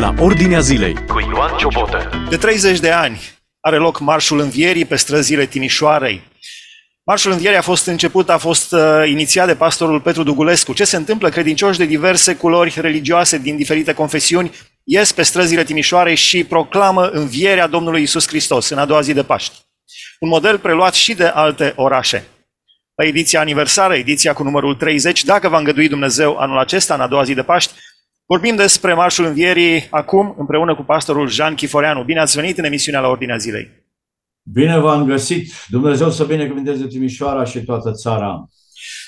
la Ordinea Zilei cu Ioan Ciobotă. De 30 de ani are loc Marșul Învierii pe străzile Timișoarei. Marșul Învierii a fost început, a fost uh, inițiat de pastorul Petru Dugulescu. Ce se întâmplă? Credincioși de diverse culori religioase din diferite confesiuni ies pe străzile Timișoarei și proclamă învierea Domnului Isus Hristos în a doua zi de Paști. Un model preluat și de alte orașe. La ediția aniversară, ediția cu numărul 30, dacă va îngădui Dumnezeu anul acesta, în a doua zi de Paști, Vorbim despre Marșul Învierii acum împreună cu pastorul Jean Chiforeanu. Bine ați venit în emisiunea la Ordinea Zilei. Bine v-am găsit. Dumnezeu să binecuvânteze Timișoara și toată țara.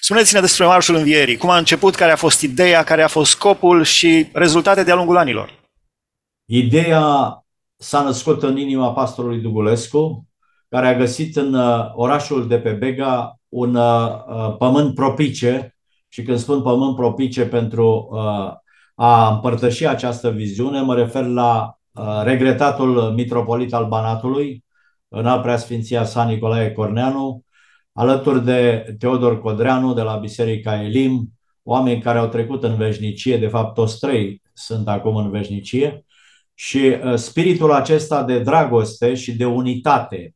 Spuneți-ne despre Marșul Învierii. Cum a început, care a fost ideea, care a fost scopul și rezultate de-a lungul anilor. Ideea s-a născut în inima pastorului Dugulescu, care a găsit în uh, orașul de pe Bega un uh, uh, pământ propice și când spun pământ propice pentru a împărtăși această viziune, mă refer la regretatul mitropolit al Banatului, în al preasfinția San Nicolae Corneanu, alături de Teodor Codreanu de la Biserica Elim, oameni care au trecut în veșnicie, de fapt toți trei sunt acum în veșnicie, și spiritul acesta de dragoste și de unitate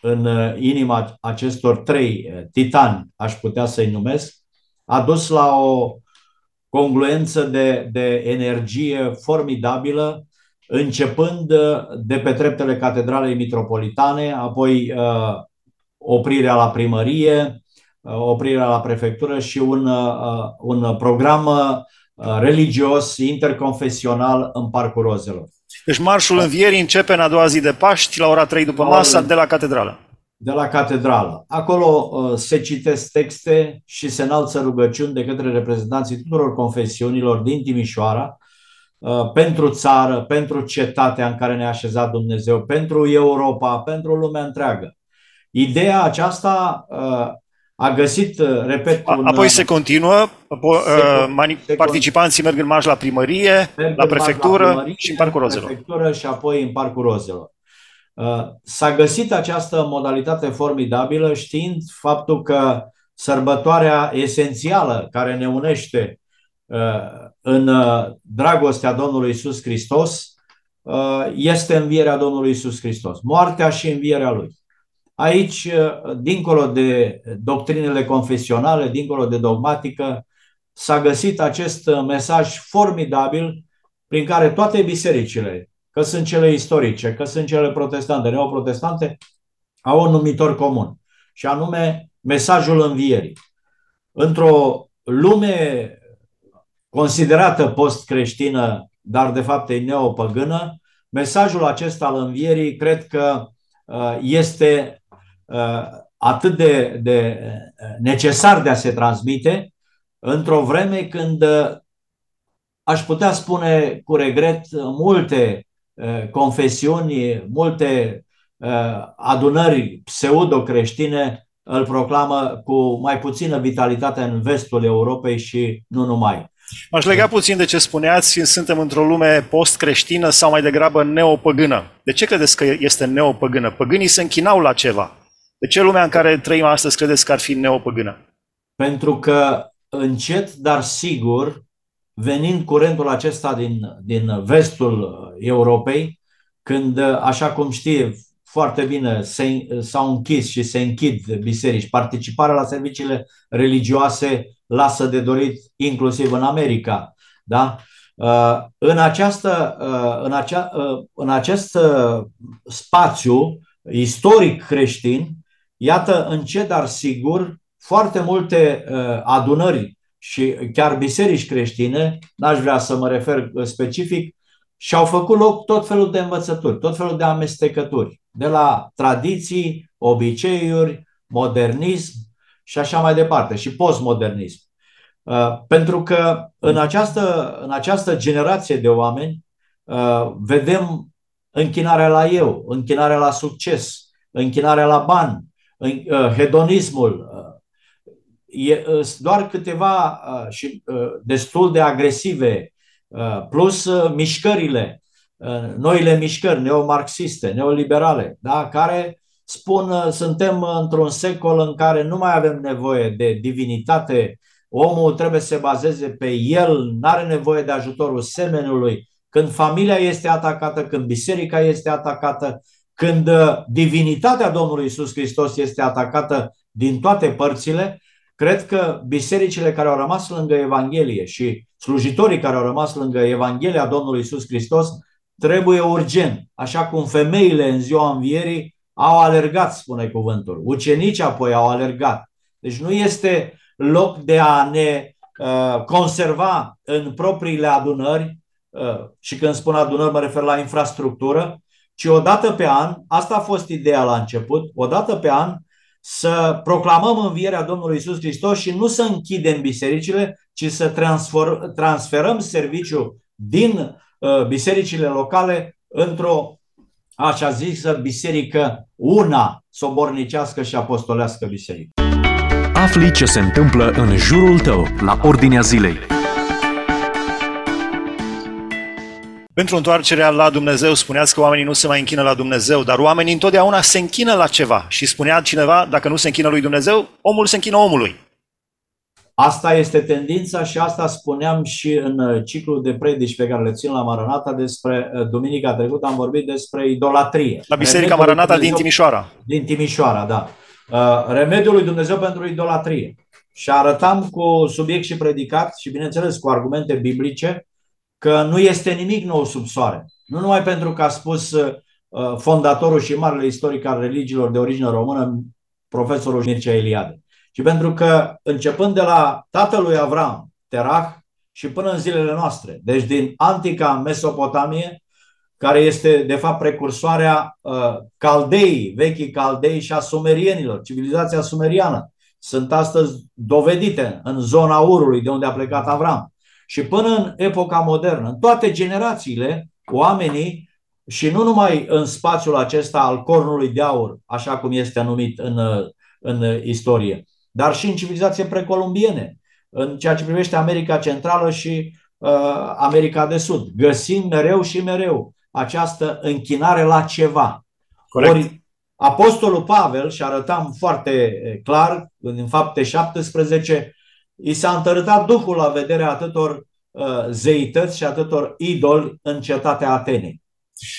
în inima acestor trei titani, aș putea să-i numesc, a dus la o congruență de, de energie formidabilă, începând de pe treptele Catedralei Mitropolitane, apoi uh, oprirea la primărie, uh, oprirea la prefectură și un, uh, un program uh, religios interconfesional în Parcul Rozelor. Deci Marșul Învierii începe în a doua zi de Paști, la ora 3 după masă, de la catedrală de la catedrală. Acolo uh, se citesc texte și se înalță rugăciuni de către reprezentanții tuturor confesiunilor din Timișoara uh, pentru țară, pentru cetatea în care ne-a așezat Dumnezeu, pentru Europa, pentru lumea întreagă. Ideea aceasta uh, a găsit, repet... Un, Apoi se continuă, se, se participanții merg în marș la primărie, la prefectură la primărie, și în Parcul Rozelor. Prefectură și apoi în Parcul Rozelor. Uh, s-a găsit această modalitate formidabilă știind faptul că sărbătoarea esențială care ne unește uh, în uh, dragostea Domnului Isus Hristos este învierea Domnului Isus Hristos, moartea și învierea Lui. Aici, dincolo de doctrinele confesionale, dincolo de dogmatică, s-a găsit acest mesaj formidabil prin care toate bisericile că sunt cele istorice, că sunt cele protestante, neoprotestante, au un numitor comun, și anume mesajul învierii. Într-o lume considerată post-creștină, dar de fapt e neopăgână, mesajul acesta al învierii cred că uh, este uh, atât de, de uh, necesar de a se transmite într-o vreme când aș putea spune cu regret multe Eh, confesiuni, multe eh, adunări pseudo-creștine îl proclamă cu mai puțină vitalitate în vestul Europei și nu numai. M-aș lega puțin de ce spuneați, suntem într-o lume post-creștină sau mai degrabă neopăgână. De ce credeți că este neopăgână? Păgânii se închinau la ceva. De ce lumea în care trăim astăzi credeți că ar fi neopăgână? Pentru că încet, dar sigur, venind curentul acesta din, din vestul Europei, când, așa cum știe foarte bine, se, s-au închis și se închid biserici, participarea la serviciile religioase lasă de dorit inclusiv în America. Da? Uh, în, această, uh, în, acea, uh, în acest spațiu istoric creștin, iată încet, dar sigur, foarte multe adunări și chiar biserici creștine, n-aș vrea să mă refer specific, și au făcut loc tot felul de învățături, tot felul de amestecături, de la tradiții, obiceiuri, modernism și așa mai departe, și postmodernism. Uh, pentru că în această, în această generație de oameni uh, vedem închinarea la eu, închinarea la succes, închinarea la bani, uh, hedonismul, e doar câteva și destul de agresive, plus mișcările, noile mișcări neomarxiste, neoliberale, da? care spun suntem într-un secol în care nu mai avem nevoie de divinitate, omul trebuie să se bazeze pe el, nu are nevoie de ajutorul semenului, când familia este atacată, când biserica este atacată, când uh, divinitatea Domnului Isus Hristos este atacată din toate părțile, cred că bisericile care au rămas lângă Evanghelie și slujitorii care au rămas lângă Evanghelia Domnului Isus Hristos trebuie urgent, așa cum femeile în ziua învierii au alergat, spune cuvântul. Ucenicii apoi au alergat. Deci nu este loc de a ne uh, conserva în propriile adunări, uh, și când spun adunări mă refer la infrastructură, ci odată pe an, asta a fost ideea la început, odată pe an să proclamăm învierea Domnului Isus Hristos și nu să închidem bisericile, ci să transfer, transferăm serviciul din uh, bisericile locale într-o așa zisă biserică una, sobornicească și apostolească biserică. Afli ce se întâmplă în jurul tău, la Ordinea Zilei. Pentru întoarcerea la Dumnezeu spuneați că oamenii nu se mai închină la Dumnezeu, dar oamenii întotdeauna se închină la ceva. Și spunea cineva, dacă nu se închină lui Dumnezeu, omul se închină omului. Asta este tendința și asta spuneam și în uh, ciclul de predici pe care le țin la Maranata despre uh, duminica trecută am vorbit despre idolatrie. La Biserica Maranata din Timișoara. Din Timișoara, da. Uh, remediul lui Dumnezeu pentru idolatrie. Și arătam cu subiect și predicat și bineînțeles cu argumente biblice că nu este nimic nou sub soare. Nu numai pentru că a spus fondatorul și marele istoric al religiilor de origine română, profesorul Mircea Eliade și pentru că începând de la tatălui Avram, Terah, și până în zilele noastre, deci din antica Mesopotamie, care este de fapt precursoarea uh, Caldei, vechii Caldei și a sumerienilor, civilizația sumeriană, sunt astăzi dovedite în zona Urului, de unde a plecat Avram. Și până în epoca modernă, în toate generațiile, oamenii, și nu numai în spațiul acesta al cornului de aur, așa cum este numit în, în istorie, dar și în civilizație precolumbiene, în ceea ce privește America Centrală și uh, America de Sud. Găsim mereu și mereu această închinare la ceva. Corect. Ori Apostolul Pavel, și arătam foarte eh, clar, în fapte 17, i s-a întărâtat Duhul la vederea atâtor uh, zeități și atâtor idoli în cetatea Atenei.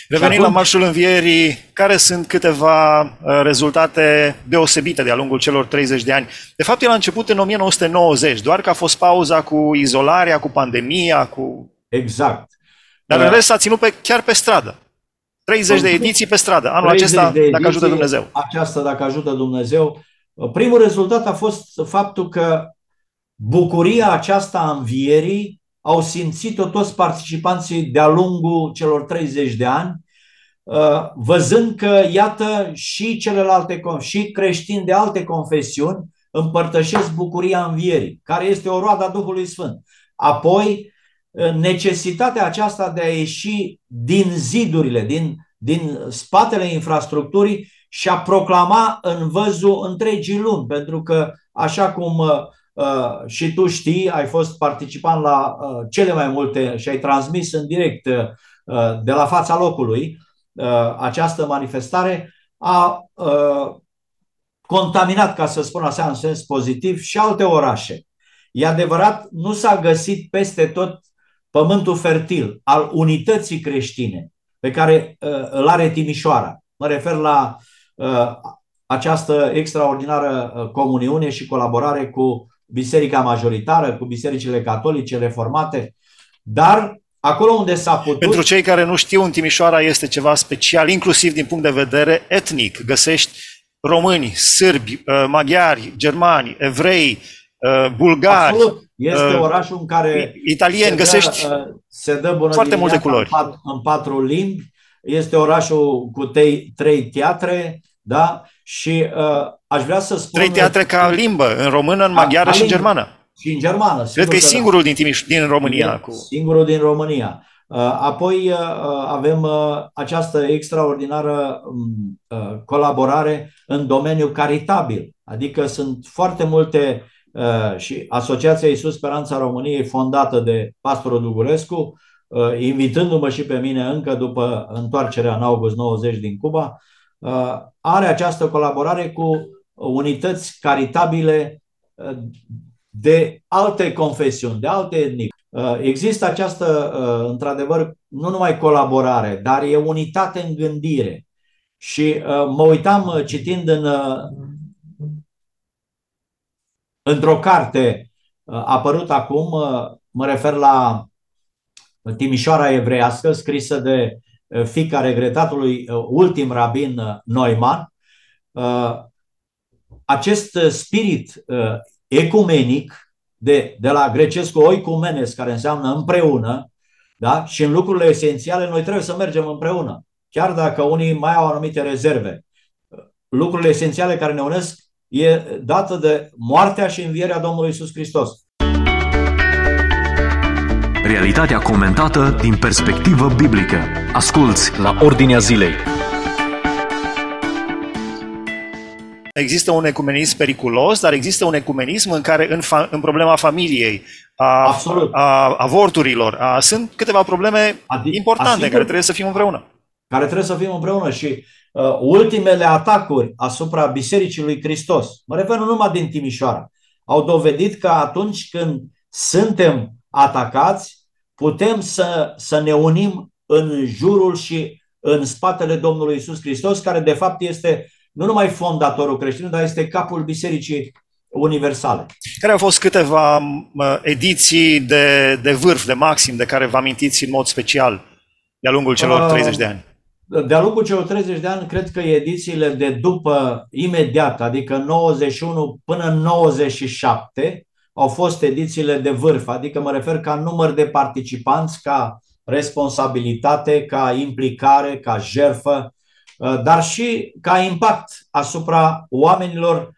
Revenind atunci... la Marșul Învierii, care sunt câteva uh, rezultate deosebite de-a lungul celor 30 de ani? De fapt, el a început în 1990, doar că a fost pauza cu izolarea, cu pandemia, cu... Exact. Dar în uh, rest s-a ținut pe, chiar pe stradă. 30 de ediții pe stradă. Anul acesta, ediții, dacă ajută Dumnezeu. Aceasta, dacă ajută Dumnezeu. Primul rezultat a fost faptul că bucuria aceasta a învierii au simțit-o toți participanții de-a lungul celor 30 de ani, uh, văzând că, iată, și celelalte, și creștini de alte confesiuni împărtășesc bucuria învierii, care este o roadă a Duhului Sfânt. Apoi, uh, necesitatea aceasta de a ieși din zidurile, din, din spatele infrastructurii și a proclama în văzul întregii lumi, pentru că, așa cum uh, Uh, și tu știi, ai fost participant la uh, cele mai multe și ai transmis în direct uh, de la fața locului această manifestare, a contaminat, ca să spun așa, în sens pozitiv, și alte orașe. E adevărat, nu s-a găsit peste tot pământul fertil al unității creștine pe care îl are Timișoara. Mă refer la această extraordinară comuniune și colaborare cu biserica majoritară, cu bisericile catolice reformate, dar acolo unde s-a putut... Pentru cei care nu știu, în Timișoara este ceva special, inclusiv din punct de vedere etnic. Găsești români, sârbi, uh, maghiari, germani, evrei, uh, bulgari. Absolut. Este uh, orașul în care italieni, se găsești dă, se dă bună foarte multe culori. În patru, în patru limbi. Este orașul cu trei, trei teatre, da? Și uh, aș vrea să spun... Trei teatre ca limbă, în română, în maghiară și în germană. Și în germană. Cred că e singurul da. din, Timiș, din România. Cu... Singurul din România. Uh, apoi uh, avem uh, această extraordinară um, colaborare în domeniul caritabil. Adică sunt foarte multe și Asociația Iisus Speranța României fondată de pastorul Dugurescu, invitându-mă și pe mine încă după întoarcerea în august 90 din Cuba, Uh, are această colaborare cu unități caritabile uh, de alte confesiuni, de alte etnii. Există această, într-adevăr, nu numai colaborare, dar e unitate în gândire. Și mă uitam citind în, într-o carte apărut acum, mă refer la Timișoara evreiască, scrisă de fica regretatului ultim rabin Neumann, acest spirit ecumenic de, de la grecescu oicumenes, care înseamnă împreună, da? și în lucrurile esențiale noi trebuie să mergem împreună, chiar dacă unii mai au anumite rezerve. Lucrurile esențiale care ne unesc e dată de moartea și învierea Domnului Isus Hristos. Realitatea comentată din perspectivă biblică. Asculți la Ordinea Zilei. Există un ecumenism periculos, dar există un ecumenism în care în, fa- în problema familiei, a, Absolut. a avorturilor, a, sunt câteva probleme Adi- importante asigur, care trebuie să fim împreună. Care trebuie să fim împreună și uh, ultimele atacuri asupra Bisericii lui Hristos, mă refer nu numai din Timișoara, au dovedit că atunci când suntem atacați, putem să, să ne unim în jurul și în spatele Domnului Isus Hristos, care de fapt este nu numai fondatorul creștin, dar este capul Bisericii Universale. Care au fost câteva ediții de, de vârf, de maxim, de care vă amintiți în mod special de-a lungul celor 30 de ani? De-a lungul celor 30 de ani, cred că edițiile de după, imediat, adică 91 până în 97, au fost edițiile de vârf, adică mă refer ca număr de participanți, ca responsabilitate, ca implicare, ca jerfă, Uh, dar și ca impact asupra oamenilor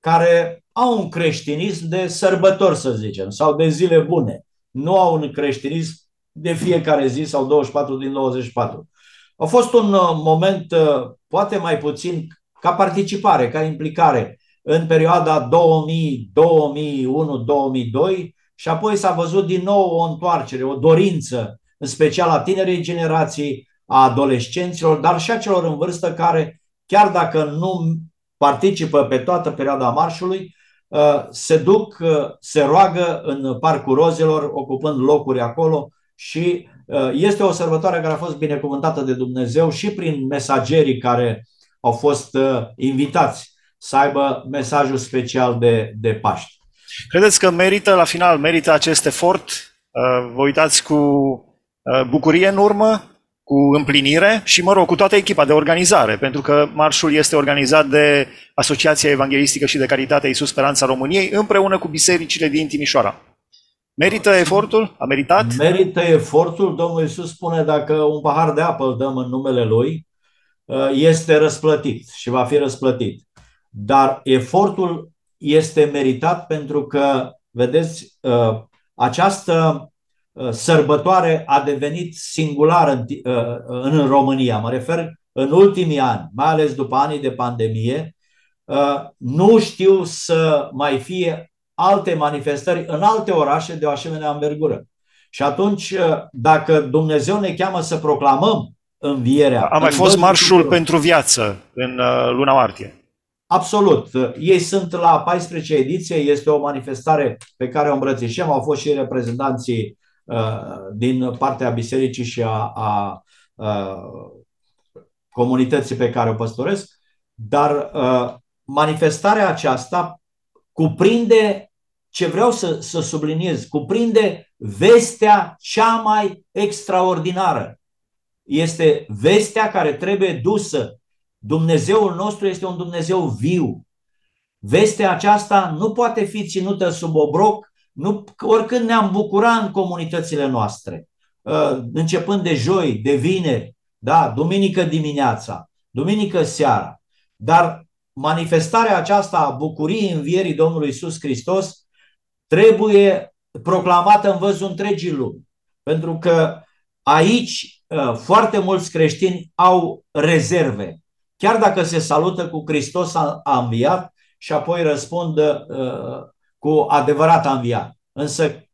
care au un creștinism de sărbători, să zicem, sau de zile bune. Nu au un creștinism de fiecare zi sau 24 din 24. A fost un uh, moment uh, poate mai puțin ca participare, ca implicare în perioada 2000, 2001, 2002 și apoi s-a văzut din nou o întoarcere, o dorință, în special a tinerii generații, a adolescenților, dar și a celor în vârstă care, chiar dacă nu participă pe toată perioada marșului, uh, se duc, uh, se roagă în Parcul Rozelor, ocupând locuri acolo și uh, este o sărbătoare care a fost binecuvântată de Dumnezeu și prin mesagerii care au fost invitați să aibă mesajul special de, de Paști. Credeți că merită, la final, merită acest efort? Vă uitați cu bucurie în urmă cu împlinire și, mă rog, cu toată echipa de organizare, pentru că marșul este organizat de Asociația Evanghelistică și de Caritate Iisus Speranța României împreună cu bisericile din Timișoara. Merită efortul? A meritat? Merită efortul. Domnul Iisus spune dacă un pahar de apă îl dăm în numele Lui, uh, este răsplătit și va fi răsplătit. Dar efortul este meritat pentru că, vedeți, uh, această Uh, sărbătoare a devenit singular în, uh, în România. Mă refer în ultimii ani, mai ales după anii de pandemie, uh, nu știu să mai fie alte manifestări în alte orașe de o asemenea învergură. Și atunci, dacă Dumnezeu ne cheamă să proclamăm învierea... A mai fost marșul tuturor, pentru viață în luna martie. Absolut. Ei sunt la 14 ediție, este o manifestare pe care o îmbrățișăm, au fost și reprezentanții Uh, din partea bisericii și a, a, a comunității pe care o păstoresc, dar uh, manifestarea aceasta cuprinde ce vreau să, să subliniez, cuprinde vestea cea mai extraordinară. Este vestea care trebuie dusă. Dumnezeul nostru este un Dumnezeu viu. Vestea aceasta nu poate fi ținută sub obroc nu, oricând ne-am bucurat în comunitățile noastre, uh, începând de joi, de vineri, da, duminică dimineața, duminică seara. Dar manifestarea aceasta a bucuriei învierii Domnului Isus Hristos trebuie proclamată în văzul întregii lumi. Pentru că aici uh, foarte mulți creștini au rezerve. Chiar dacă se salută cu Hristos a, a înviat și apoi răspund uh, cu adevărat a înviat. Însă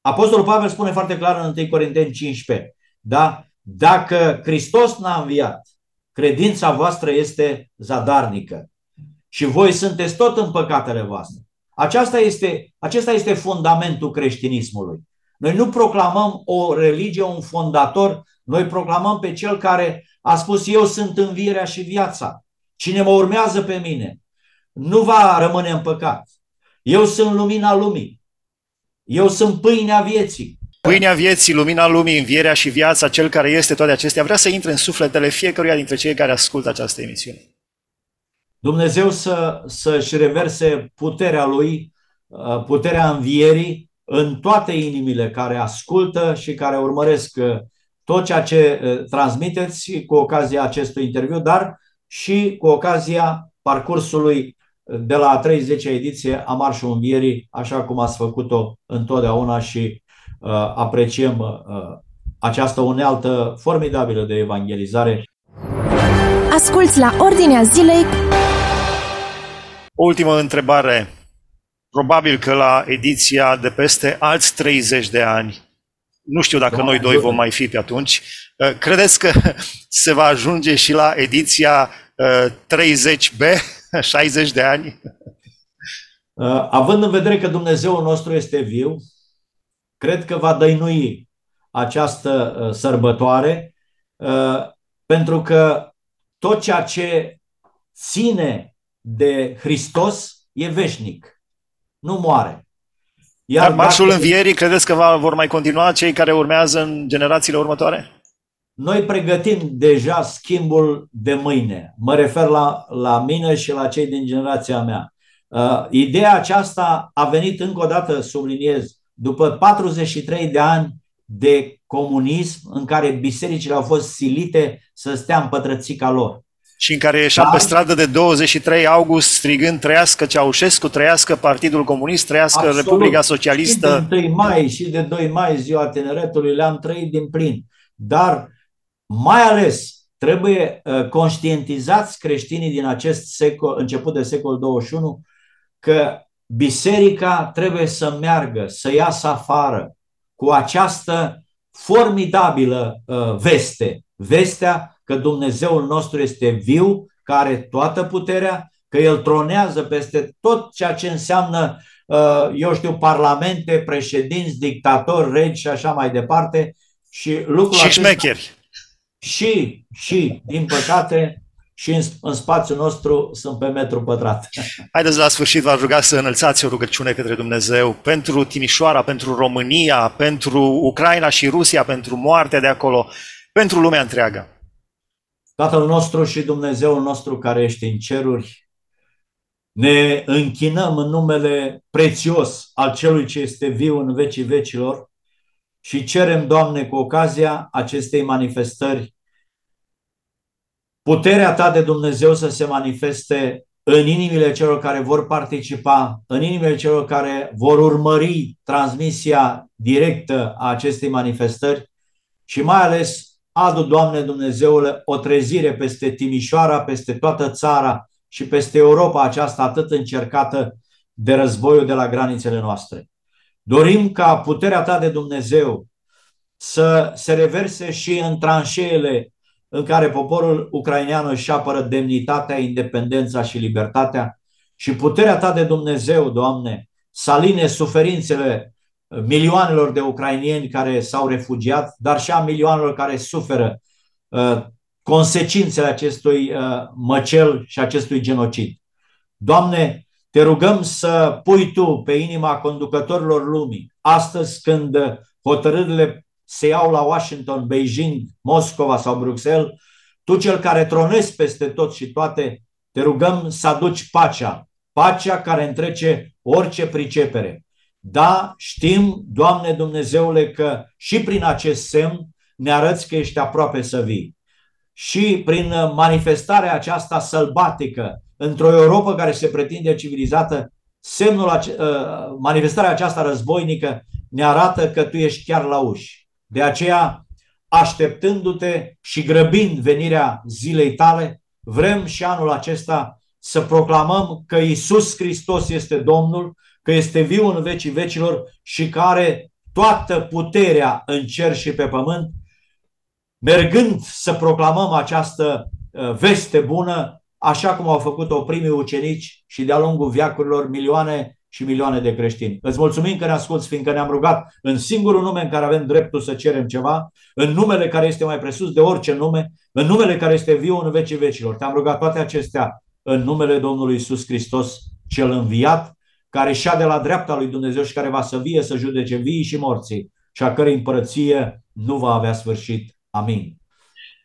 Apostolul Pavel spune foarte clar în 1 Corinteni 15, da? Dacă Hristos n-a înviat, credința voastră este zadarnică și voi sunteți tot în păcatele voastre. Aceasta este, acesta este fundamentul creștinismului. Noi nu proclamăm o religie, un fondator, noi proclamăm pe cel care a spus eu sunt învierea și viața. Cine mă urmează pe mine nu va rămâne în păcat. Eu sunt lumina lumii. Eu sunt pâinea vieții. Pâinea vieții, lumina lumii, învierea și viața, cel care este toate acestea, vrea să intre în sufletele fiecăruia dintre cei care ascultă această emisiune. Dumnezeu să, să-și reverse puterea Lui, uh, puterea învierii în toate inimile care ascultă și care urmăresc uh, tot ceea ce uh, transmiteți cu ocazia acestui interviu, dar și cu ocazia parcursului de la 30-a ediție a Marșul Învierii, așa cum ați făcut-o întotdeauna și uh, apreciem uh, această unealtă formidabilă de evangelizare. Asculți la Ordinea Zilei. O ultimă întrebare. Probabil că la ediția de peste alți 30 de ani, nu știu dacă noi doi vom mai fi pe atunci, uh, credeți că se va ajunge și la ediția 30B, 60 de ani? Uh, având în vedere că Dumnezeul nostru este viu, cred că va dăinui această uh, sărbătoare, uh, pentru că tot ceea ce ține de Hristos e veșnic, nu moare. Iar Dar marșul dacă... învierii, credeți că va, vor mai continua cei care urmează în generațiile următoare? Noi pregătim deja schimbul de mâine. Mă refer la, la mine și la cei din generația mea. Uh, ideea aceasta a venit încă o dată, subliniez, după 43 de ani de comunism în care bisericile au fost silite să stea în pătrățica lor. Și în care ieșeam pe stradă de 23 august strigând trăiască Ceaușescu, trăiască Partidul Comunist, trăiască Absolut. Republica Socialistă. Și de 1 mai și de 2 mai, ziua tineretului, le-am trăit din plin. Dar mai ales trebuie uh, conștientizați creștinii din acest secol, început de secol 21, că biserica trebuie să meargă, să iasă afară cu această formidabilă uh, veste. Vestea că Dumnezeul nostru este viu, care are toată puterea, că El tronează peste tot ceea ce înseamnă, uh, eu știu, parlamente, președinți, dictatori, regi și așa mai departe. Și, lucrul și acesta, șmecheri. Și, și, din păcate, și în, în spațiul nostru sunt pe metru pătrat. Haideți la sfârșit, v-aș ruga să înălțați o rugăciune către Dumnezeu pentru Timișoara, pentru România, pentru Ucraina și Rusia, pentru moartea de acolo, pentru lumea întreagă. Tatăl nostru și Dumnezeul nostru care ești în ceruri, ne închinăm în numele prețios al Celui ce este viu în vecii vecilor și cerem, Doamne, cu ocazia acestei manifestări, puterea Ta de Dumnezeu să se manifeste în inimile celor care vor participa, în inimile celor care vor urmări transmisia directă a acestei manifestări și mai ales adu, Doamne Dumnezeule, o trezire peste Timișoara, peste toată țara și peste Europa aceasta atât încercată de războiul de la granițele noastre. Dorim ca puterea ta de Dumnezeu să se reverse și în tranșeele în care poporul ucrainean își apără demnitatea, independența și libertatea și puterea ta de Dumnezeu, Doamne, să aline suferințele milioanelor de ucrainieni care s-au refugiat, dar și a milioanelor care suferă uh, consecințele acestui uh, măcel și acestui genocid. Doamne, te rugăm să pui Tu pe inima conducătorilor lumii, astăzi când hotărârile se iau la Washington, Beijing, Moscova sau Bruxelles, Tu cel care tronezi peste tot și toate, te rugăm să aduci pacea, pacea care întrece orice pricepere. Da, știm, Doamne Dumnezeule, că și prin acest semn ne arăți că ești aproape să vii. Și prin manifestarea aceasta sălbatică într-o Europa care se pretinde civilizată, semnul, ă, manifestarea aceasta războinică ne arată că tu ești chiar la uși. De aceea, așteptându-te și grăbind venirea zilei tale, vrem și anul acesta să proclamăm că Isus Hristos este Domnul, că este viu în vecii vecilor și care toată puterea în cer și pe pământ, mergând să proclamăm această ă, veste bună, așa cum au făcut-o primii ucenici și de-a lungul viacurilor milioane și milioane de creștini. Îți mulțumim că ne asculți, fiindcă ne-am rugat în singurul nume în care avem dreptul să cerem ceva, în numele care este mai presus de orice nume, în numele care este viu în vecii vecilor. Te-am rugat toate acestea în numele Domnului Isus Hristos, cel înviat, care și de la dreapta lui Dumnezeu și care va să vie să judece vii și morții și a cărei împărăție nu va avea sfârșit. Amin.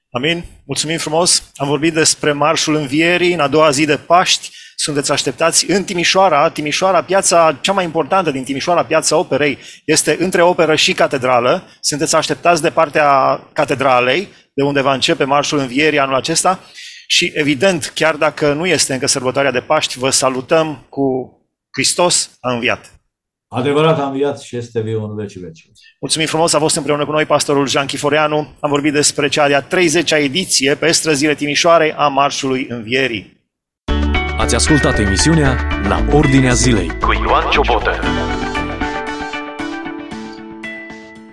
Amin. Mulțumim frumos. Am vorbit despre Marșul Învierii în a doua zi de Paști. Sunteți așteptați în Timișoara. Timișoara, piața cea mai importantă din Timișoara, piața operei, este între operă și catedrală. Sunteți așteptați de partea catedralei, de unde va începe Marșul Învierii anul acesta. Și evident, chiar dacă nu este încă sărbătoarea de Paști, vă salutăm cu Hristos a înviat. Adevărat a înviat și este viu în vecii veci. Mulțumim frumos, a fost împreună cu noi pastorul Jean Chiforeanu. Am vorbit despre cea de-a 30-a ediție pe străzile Timișoarei a Marșului Învierii. Ați ascultat emisiunea La Ordinea Zilei cu Ioan Ciobotă.